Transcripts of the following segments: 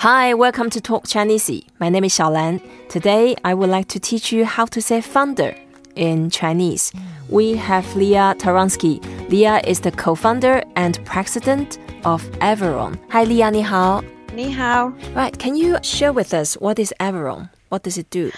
Hi, welcome to Talk Chineasy. My name is ShaoLan. Today, I would like to teach you how to say founder in Chinese. We have Lea Tarnowski. Lea is the co-founder and president of Averon. Hi, Lea. 你好. Right. Can you share with us what is Averon? What does it do?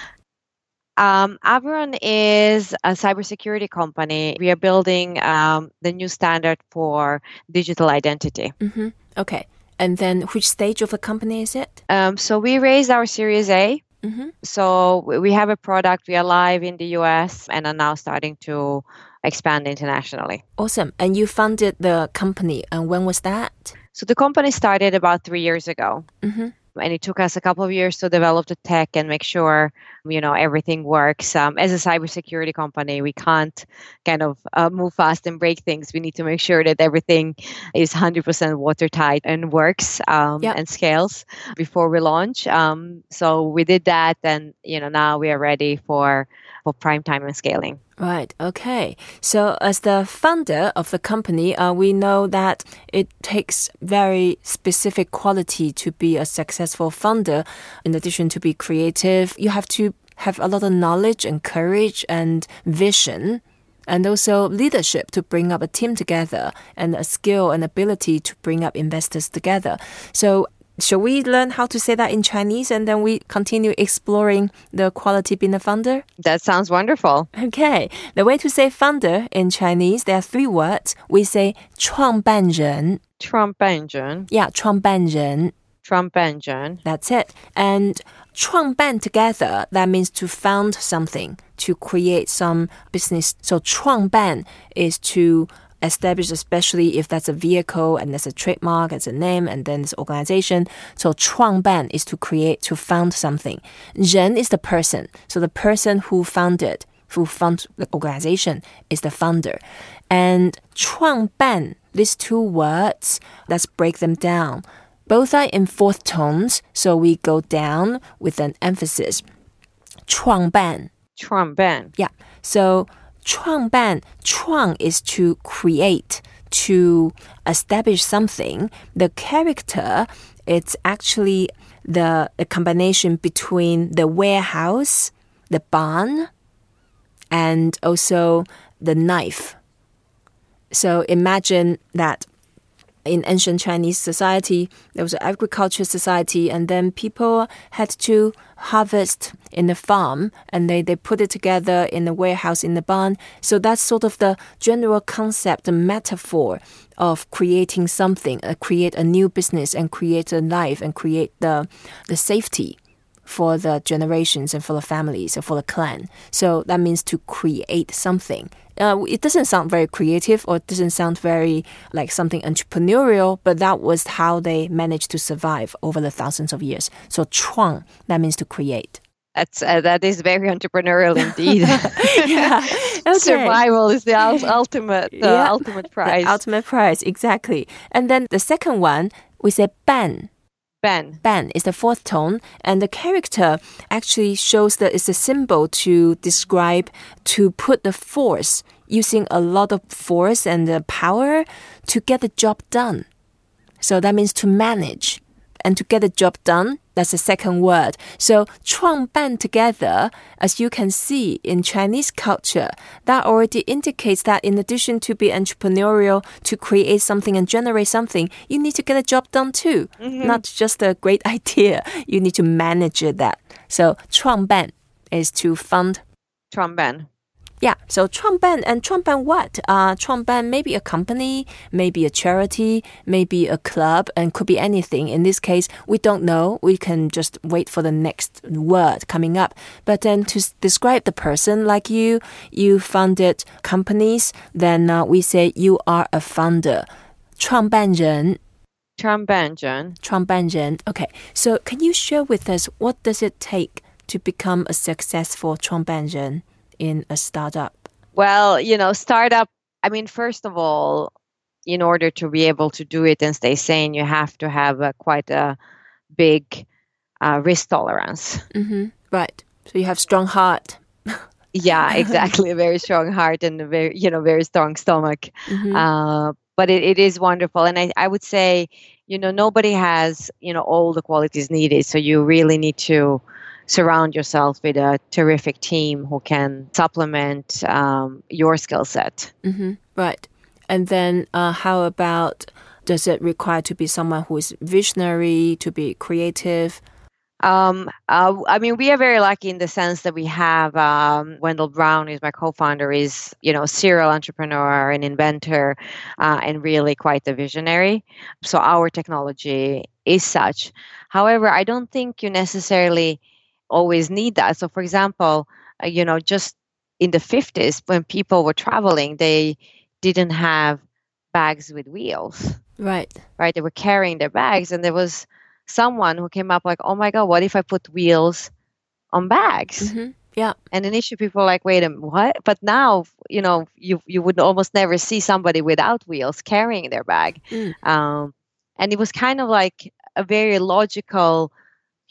Um, Averon is a cybersecurity company. We are building um, the new standard for digital identity. Mm-hmm. Okay. And then which stage of the company is it? Um, so we raised our Series A. Mm-hmm. So we have a product. We are live in the US and are now starting to expand internationally. Awesome. And you funded the company. And when was that? So the company started about three years ago. Mm-hmm. And it took us a couple of years to develop the tech and make sure, you know, everything works. Um, as a cybersecurity company, we can't kind of uh, move fast and break things. We need to make sure that everything is 100% watertight and works um, Yeah. and scales before we launch. Um, so we did that, and you know, now we are ready for for prime time and scaling. Right. Okay. So, as the founder of the company, uh, we know that it takes very specific quality to be a successful founder. In addition to be creative, you have to have a lot of knowledge and courage and vision. And also leadership to bring up a team together and a skill and ability to bring up investors together. So, shall we learn how to say that in Chinese and then we continue exploring the quality being a founder? That sounds wonderful. Okay, the way to say founder in Chinese, there are three words. We say 创办人. Trump engine, Yeah, 创办人. Trump engine. That's it. And 创办 together, that means to found something, to create some business. So 创办 is to establish, especially if that's a vehicle and there's a trademark, it's a name, and then it's organization. So 创办 is to create, to found something. 人 is the person. So the person who founded, who found the organization is the founder. And 创办, these two words, let's break them down. Both are in fourth tones, so we go down with an emphasis. 创办 Trump ban. yeah. So 创办, 创 is to create, to establish something. The character, it's actually the a combination between the warehouse, the barn, and also the knife. So imagine that in ancient Chinese society, there was an agriculture society, and then people had to harvest in the farm, and they, they put it together in the warehouse in the barn. So that's sort of the general concept, the metaphor of creating something, uh, create a new business, and create a life, and create the the safety for the generations and for the families and for the clan. So that means to create something. Uh, it doesn't sound very creative or it doesn't sound very like something entrepreneurial, but that was how they managed to survive over the thousands of years. So 创, that means to create. That's uh, that is very entrepreneurial indeed. yeah. Okay. Survival is the ul- ultimate the Yeah. ultimate The prize. ultimate prize, exactly. And then the second one, we say 办. Ben. ban is the fourth tone, and the character actually shows that it's a symbol to describe, to put the force, using a lot of force and the power to get the job done. So that means to manage And to get the job done, that's the second word. So 创办 together, as you can see in Chinese culture, that already indicates that in addition to be entrepreneurial, to create something and generate something, you need to get a job done too. Not just a great idea. You need to manage it that. So 创办 is to fund Trump ben. yeah, so 创办 and 创办 what? Uh, 创办 maybe a company, maybe a charity, maybe a club, and could be anything. In this case, we don't know. We can just wait for the next word coming up. But then to s- describe the person like you, you founded companies, then uh, we say you are a founder. 创办人 Trump engine. 创办人. Okay, so can you share with us what does it take to become a successful 创办人 In a startup? Well, you know, startup. I mean, first of all, in order to be able to do it and stay sane, you have to have a, quite a big uh, risk tolerance. hmm Right. So you have strong heart. Yeah, exactly. a very strong heart and a very, you know, very strong stomach. Mhm. Uh, but it, it is wonderful. And I, I would say, you know nobody has you know all the qualities needed so you really need to surround yourself with a terrific team who can supplement um, your skill set mm-hmm. right and then uh, how about does it require to be someone who is visionary to be creative um, uh, I mean, we are very lucky in the sense that we have um, Wendell Brown, who's my co-founder, is you know serial entrepreneur and inventor, uh, and really quite a visionary. So our technology is such. However, I don't think you necessarily always need that. So, for example, uh, you know, just in the 50s when people were traveling, they didn't have bags with wheels. Right. Right. They were carrying their bags, and there was someone who came up like, oh my God, what if I put wheels on bags? Mm-hmm. Yeah. And initially people were like, wait a minute, what? But now, you know, you you would almost never see somebody without wheels carrying their bag. Mm. Um, and it was kind of like a very logical,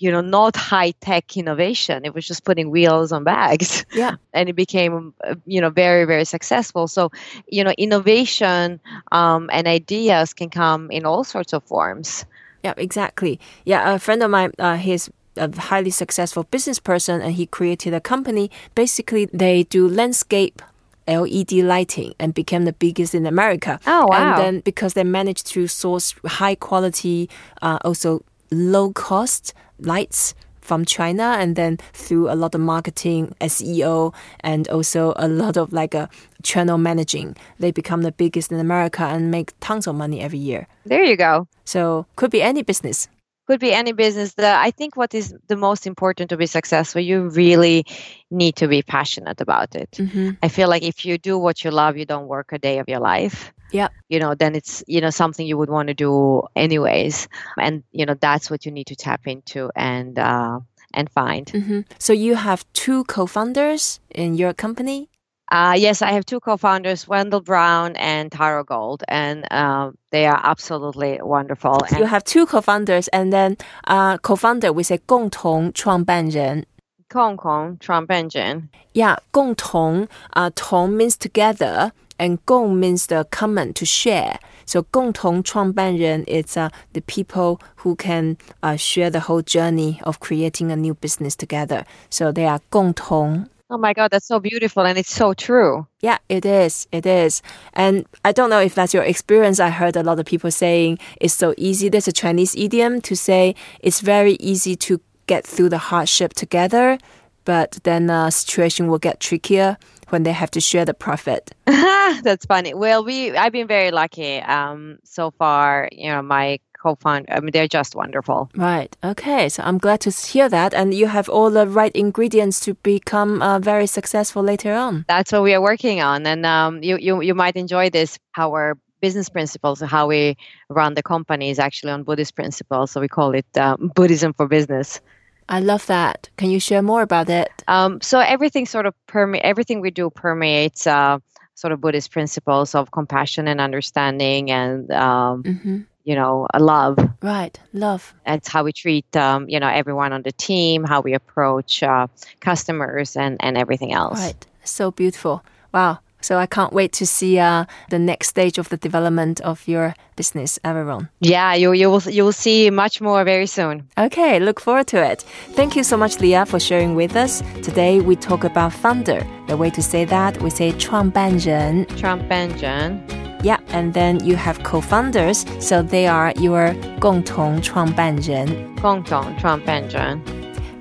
you know, not high tech innovation. It was just putting wheels on bags. Yeah. and it became, uh, you know, very, very successful. So, you know, innovation um, and ideas can come in all sorts of forms. Yeah, exactly. Yeah, a friend of mine, uh, he's a highly successful business person and he created a company. Basically, they do landscape LED lighting and became the biggest in America. Oh, wow. And then because they managed to source high quality, uh, also low cost lights from China and then through a lot of marketing, SEO, and also a lot of like a channel managing, they become the biggest in America and make tons of money every year. There you go. So could be any business. Could be any business. The, I think what is the most important to be successful, you really need to be passionate about it. Mm-hmm. I feel like if you do what you love, you don't work a day of your life Yeah. You know, then it's, you know, something you would want to do anyways. And, you know, that's what you need to tap into and, uh, and find. Mm-hmm. So you have two co-founders in your company? Uh, yes, I have two co-founders, Wendell Brown and Taro Gold, and uh, they are absolutely wonderful. And you have two co-founders, and then uh, co-founder we say 共同创办人。共同创办人. Yeah, 共同, uh, 同 means together, and 共 means the common to share. So 共同创办人 is uh, the people who can uh, share the whole journey of creating a new business together. So they are 共同 Oh my God, that's so beautiful and it's so true. Yeah, it is. It is. And I don't know if that's your experience. I heard a lot of people saying it's so easy. There's a Chinese idiom to say it's very easy to get through the hardship together, but then a situation will get trickier when they have to share the profit. that's funny. Well, we I've been very lucky um, so far. You know, my co-founder. I mean, they're just wonderful. Right. Okay. So I'm glad to hear that, and you have all the right ingredients to become uh, very successful later on. That's what we are working on, and um, you you you might enjoy this. Our business principles, how we run the company, is actually on Buddhist principles. So we call it um, Buddhism for business. I love that. Can you share more about it? Um, so everything sort of perme- everything we do permeates uh, sort of Buddhist principles of compassion and understanding and um, mm-hmm you know, love. Right, love. It's how we treat, um, you know, everyone on the team, how we approach uh, customers, and and everything else. Right, so beautiful. Wow. So I can't wait to see uh, the next stage of the development of your business, Averon. Yeah, you, you will you will see much more very soon. Okay, look forward to it. Thank you so much, Lea, for sharing with us today. We talk about founder. The way to say that we say 创办人.创办人. Yeah, and then you have co-founders, so they are your 共同创办人.共同创办人.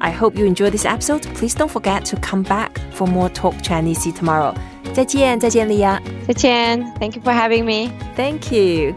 I hope you enjoyed this episode. Please don't forget to come back for more Talk Chineasy tomorrow. 再见，再见，利亚。再见。Thank you for having me. Thank you.